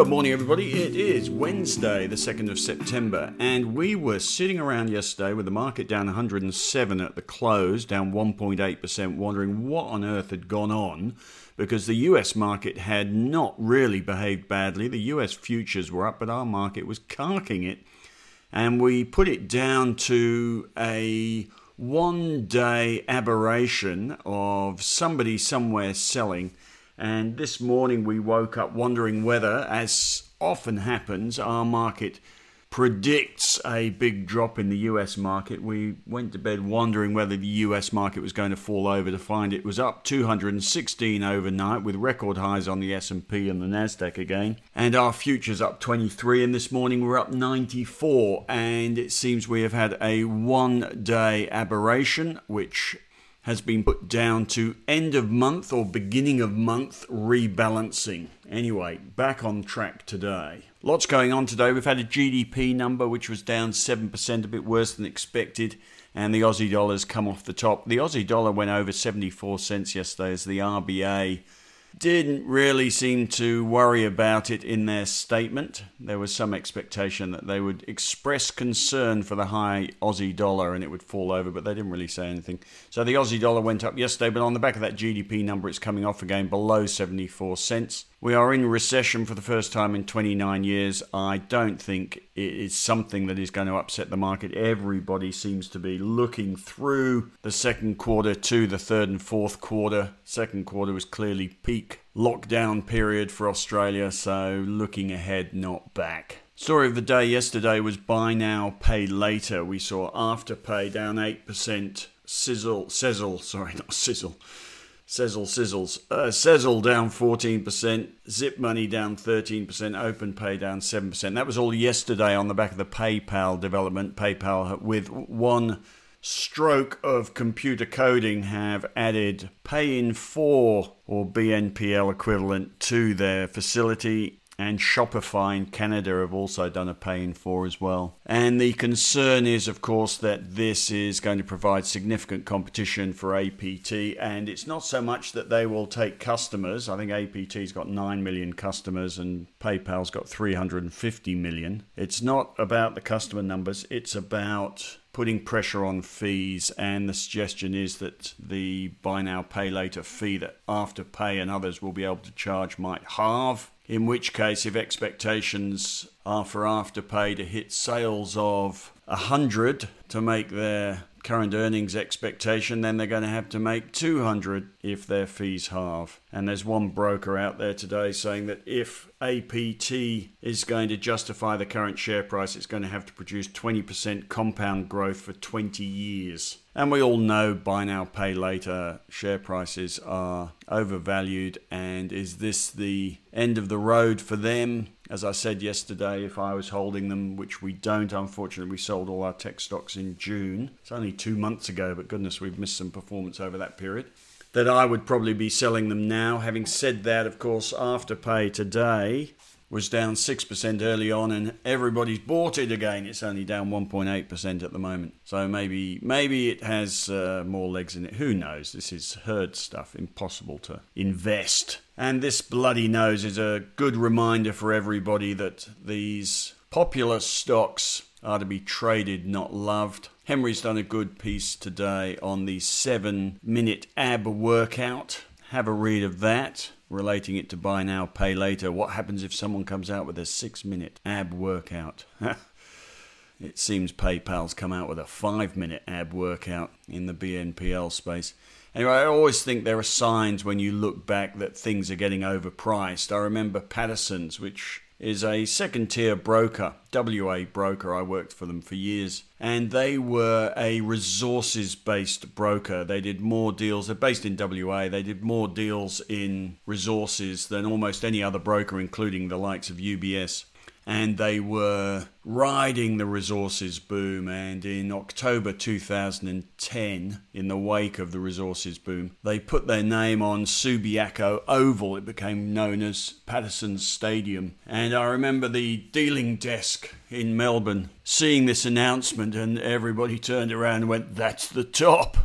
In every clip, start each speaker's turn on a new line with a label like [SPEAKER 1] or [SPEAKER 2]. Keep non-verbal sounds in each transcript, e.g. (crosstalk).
[SPEAKER 1] Good morning, everybody. It is Wednesday, the 2nd of September, and we were sitting around yesterday with the market down 107 at the close, down 1.8%, wondering what on earth had gone on because the US market had not really behaved badly. The US futures were up, but our market was carking it, and we put it down to a one day aberration of somebody somewhere selling and this morning we woke up wondering whether, as often happens, our market predicts a big drop in the US market. We went to bed wondering whether the US market was going to fall over to find it was up 216 overnight with record highs on the S&P and the Nasdaq again. And our futures up 23 and this morning we're up 94 and it seems we have had a one day aberration which has been put down to end of month or beginning of month rebalancing. Anyway, back on track today. Lots going on today. We've had a GDP number which was down 7%, a bit worse than expected, and the Aussie dollar's come off the top. The Aussie dollar went over 74 cents yesterday as the RBA didn't really seem to worry about it in their statement. There was some expectation that they would express concern for the high Aussie dollar and it would fall over, but they didn't really say anything. So the Aussie dollar went up yesterday, but on the back of that GDP number, it's coming off again below 74 cents. We are in recession for the first time in 29 years. I don't think it is something that is going to upset the market. Everybody seems to be looking through the second quarter to the third and fourth quarter. Second quarter was clearly peak lockdown period for Australia, so looking ahead, not back. Story of the day yesterday was buy now, pay later. We saw Afterpay down 8%, Sizzle, Sezzle, sorry, not Sizzle. Sezzle sizzles. Uh, Sezzle down 14%, Zip Money down 13%, OpenPay down 7%. That was all yesterday on the back of the PayPal development. PayPal, with one stroke of computer coding, have added Pay in 4 or BNPL equivalent to their facility and Shopify in Canada have also done a pay in 4 as well. And the concern is, of course, that this is going to provide significant competition for APT. And it's not so much that they will take customers. I think APT's got 9 million customers and PayPal's got 350 million. It's not about the customer numbers, it's about putting pressure on fees, and the suggestion is that the buy now, pay later fee that Afterpay and others will be able to charge might halve. In which case, if expectations are for Afterpay to hit sales of 100 to make their current earnings expectation, then they're going to have to make 200 if their fees halve. And there's one broker out there today saying that if APT is going to justify the current share price, it's going to have to produce 20% compound growth for 20 years. And we all know buy now, pay later share prices are overvalued. And is this the end of the road for them? As I said yesterday, if I was holding them, which we don't, unfortunately, we sold all our tech stocks in June. It's only two months ago, but goodness, we've missed some performance over that period. That I would probably be selling them now. Having said that, of course, Afterpay today was down 6% early on and everybody's bought it again. It's only down 1.8% at the moment. So maybe maybe it has uh, more legs in it. Who knows? This is herd stuff, impossible to invest. And this bloody nose is a good reminder for everybody that these popular stocks are to be traded, not loved. Henry's done a good piece today on the seven minute ab workout. Have a read of that relating it to buy now, pay later. What happens if someone comes out with a six minute ab workout? (laughs) it seems PayPal's come out with a five minute ab workout in the BNPL space. Anyway, I always think there are signs when you look back that things are getting overpriced. I remember Paterson's, which is a second tier broker, WA broker. I worked for them for years. And they were a resources based broker. They did more deals, they're based in WA, they did more deals in resources than almost any other broker, including the likes of UBS and they were riding the resources boom. And in October 2010, in the wake of the resources boom, they put their name on Subiaco Oval. It became known as Paterson's Stadium. And I remember the dealing desk in Melbourne seeing this announcement, and everybody turned around and went, That's the top.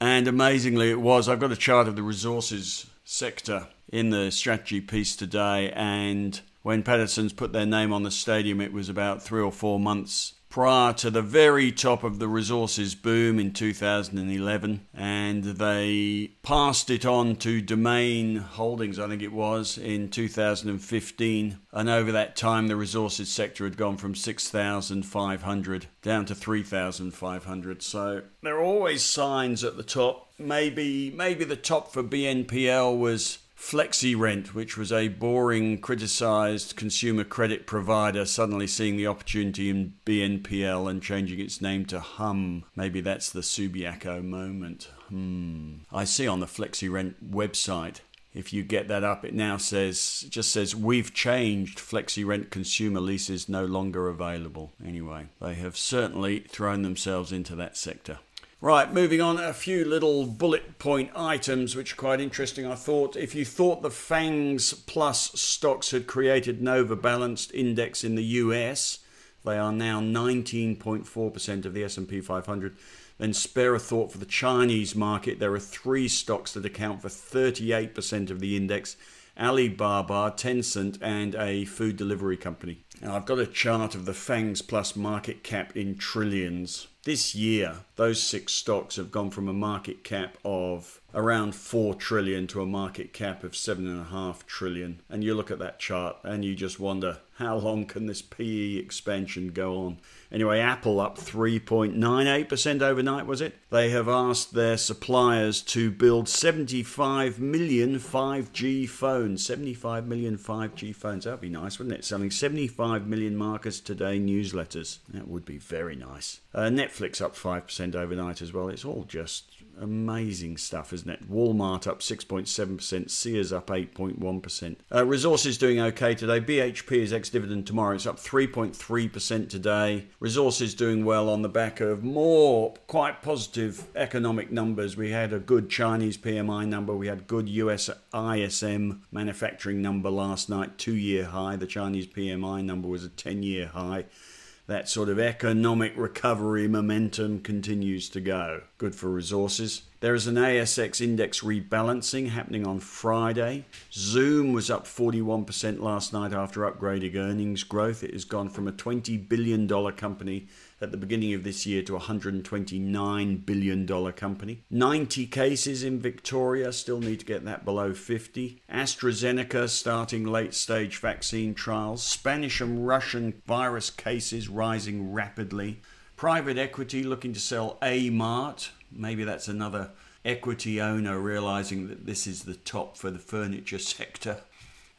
[SPEAKER 1] And amazingly, it was. I've got a chart of the resources sector in the strategy piece today, and When Paterson's put their name on the stadium, it was about three or four months prior to the very top of the resources boom in 2011 and they passed it on to domain holdings i think it was in 2015 and over that time the resources sector had gone from 6500 down to 3500 so there are always signs at the top. Maybe maybe the top for bnpl was Flexi Rent, which was a boring, criticised consumer credit provider, suddenly seeing the opportunity in BNPL and changing its name to Humm. Maybe that's the Subiaco moment. Hmm. I see on the Flexi Rent website. If you get that up, it now says just says we've changed Flexi Rent consumer leases no longer available. Anyway, they have certainly thrown themselves into that sector. Right, moving on, a few little bullet point items which are quite interesting. I thought if you thought the FANGS Plus stocks had created an overbalanced index in the US, they are now 19.4% of the S&P 500. Then spare a thought for the Chinese market. There are three stocks that account for 38% of the index. Alibaba, Tencent, and a food delivery company. Now I've got a chart of the FANGS Plus market cap in trillions. This year, those six stocks have gone from a market cap of around 4 trillion to a market cap of 7.5 trillion. And you look at that chart and you just wonder how long can this PE expansion go on? Anyway, Apple up 3.98% overnight, was it? They have asked their suppliers to build 75 million 5G phones. 75 million 5G phones. That would be nice, wouldn't it? Selling 75 million Marcus Today newsletters. That would be very nice. Uh, Netflix up 5% overnight as well. It's all just amazing stuff, isn't it? Walmart up 6.7%, Sears up 8.1%. Uh, resources doing okay today. BHP is ex dividend tomorrow. It's up 3.3% today. Resources doing well on the back of more quite positive economic numbers. We had a good Chinese PMI number, we had good US ISM manufacturing number last night, two year high. The Chinese PMI number was a 10 year high that sort of economic recovery momentum continues to go. Good for resources. There is an ASX index rebalancing happening on Friday. Zoom was up 41% last night after upgrading earnings growth. It has gone from a $20 billion company at the beginning of this year to a $129 billion company. 90 cases in Victoria, still need to get that below 50. AstraZeneca starting late stage vaccine trials. Spanish and Russian virus cases rising rapidly. Private equity looking to sell Amart. Maybe that's another equity owner realizing that this is the top for the furniture (laughs) sector.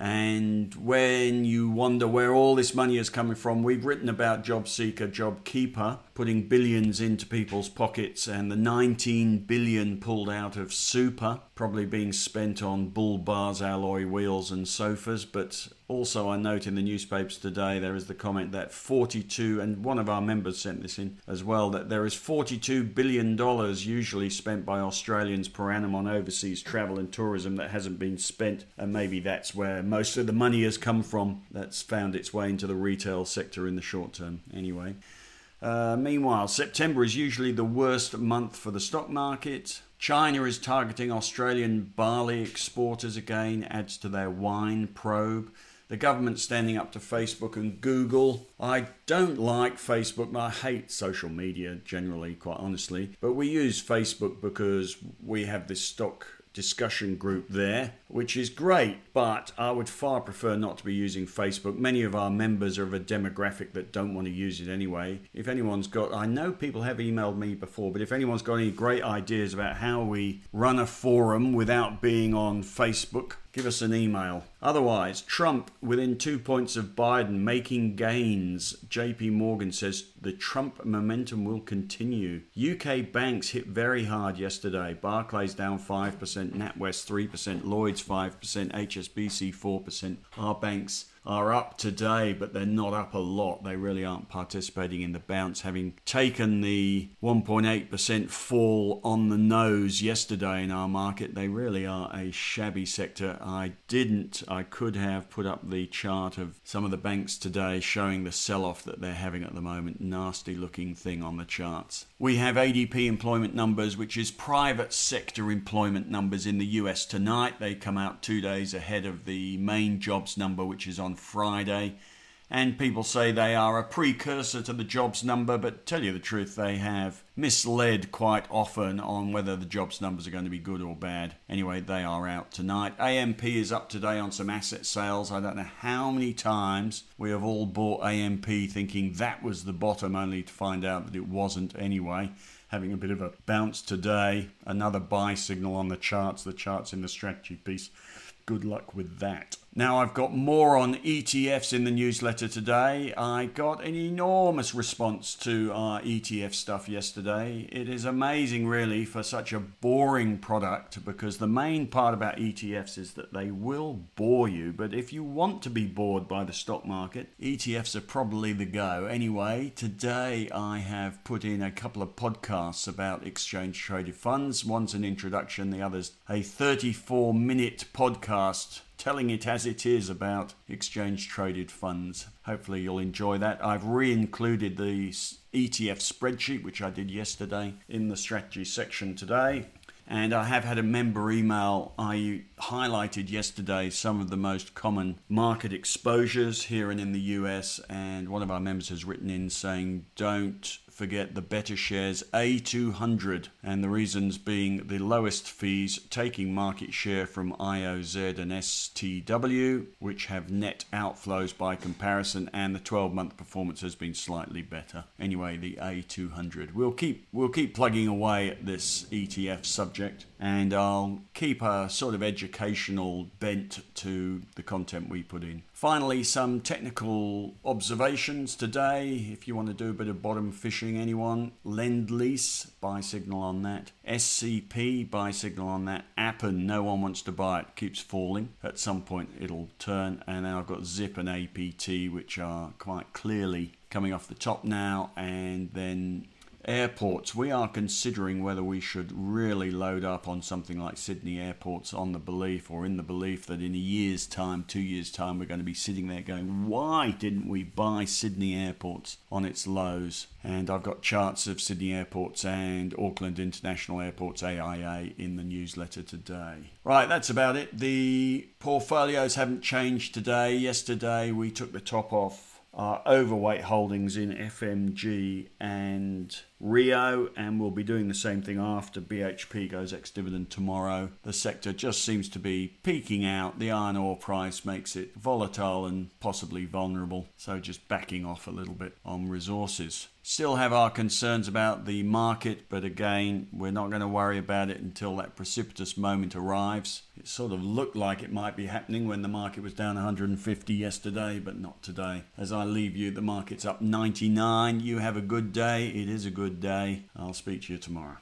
[SPEAKER 1] And when you wonder where all this money is coming from, we've written about Job Seeker, Job Keeper, putting billions into people's pockets, and the 19 billion pulled out of super, probably being spent on bull bars, alloy wheels, and sofas. But also, I note in the newspapers today there is the comment that 42, and one of our members sent this in as well, that there is 42 billion dollars usually spent by Australians per annum on overseas travel and tourism that hasn't been spent, and maybe that's where most of the money has come from that's found its way into the retail sector in the short term, anyway. Uh, meanwhile, September is usually the worst month for the stock market. China is targeting Australian barley exporters again, adds to their wine probe. The government standing up to Facebook and Google. I don't like Facebook. I hate social media generally, quite honestly. But we use Facebook because we have this stock discussion group there, which is great, but I would far prefer not to be using Facebook. Many of our members are of a demographic that don't want to use it anyway. If anyone's got, I know people have emailed me before, but if anyone's got any great ideas about how we run a forum without being on Facebook, give us an email. Otherwise, Trump within two points of Biden making gains. JP Morgan says the Trump momentum will continue. UK banks hit very hard yesterday. Barclays down 5%, NatWest 3%, Lloyds 5%, HSBC 4%. Our banks are up today, but they're not up a lot. They really aren't participating in the bounce, having taken the 1.8% fall on the nose yesterday in our market. They really are a shabby sector. I didn't, I could have put up the chart of some of the banks today showing the sell off that they're having at the moment. Nasty looking thing on the charts. We have ADP employment numbers, which is private sector employment numbers in the US tonight. They come out two days ahead of the main jobs number, which is on Friday and people say they are a precursor to the jobs number, but tell you the truth, they have misled quite often on whether the jobs numbers are going to be good or bad. Anyway, they are out tonight. AMP is up today on some asset sales. I don't know how many times we have all bought AMP thinking that was the bottom, only to find out that it wasn't anyway having a bit of a bounce today. Another buy signal on the charts, the charts in the strategy piece. Good luck with that. Now, I've got more on ETFs in the newsletter today. I got an enormous response to our ETF stuff yesterday. It is amazing, really, for such a boring product because the main part about ETFs is that they will bore you. But if you want to be bored by the stock market, ETFs are probably the go. Anyway, today I have put in a couple of podcasts about exchange traded funds. One's an introduction, the other's a 34 minute podcast telling it as it is about exchange traded funds. Hopefully, you'll enjoy that. I've re included the ETF spreadsheet, which I did yesterday, in the strategy section today. And I have had a member email. I highlighted yesterday some of the most common market exposures here and in the US. And one of our members has written in saying, don't forget the BetaShares A200, and the reasons being the lowest fees taking market share from IOZ and STW, which have net outflows by comparison, and the 12 month performance has been slightly better. Anyway, the A200. We'll keep we'll keep plugging away at this ETF subject, and I'll keep a sort of educational bent to the content we put in. Finally, some technical observations today. If you want to do a bit of bottom fishing, anyone, Lend Lease, buy signal on that. SCP, buy signal on that. Appen, no one wants to buy it, keeps falling. At some point, it'll turn. And then I've got Zip and APT, which are quite clearly coming off the top now. And then airports, we are considering whether we should really load up on something like Sydney airports on the belief or in the belief that in a year's time, two years' time, we're going to be sitting there going, why didn't we buy Sydney airports on its lows? And I've got charts of Sydney airports and Auckland International Airports AIA in the newsletter today. Right, that's about it. The portfolios haven't changed today. Yesterday we took the top off our overweight holdings in FMG and Rio, and we'll be doing the same thing after BHP goes ex dividend tomorrow. The sector just seems to be peaking out. The iron ore price makes it volatile and possibly vulnerable, so just backing off a little bit on resources. Still have our concerns about the market, but again, we're not going to worry about it until that precipitous moment arrives. It sort of looked like it might be happening when the market was down 150 yesterday, but not today. As I leave you, the market's up 99. You have a good day. It is a good day. I'll speak to you tomorrow.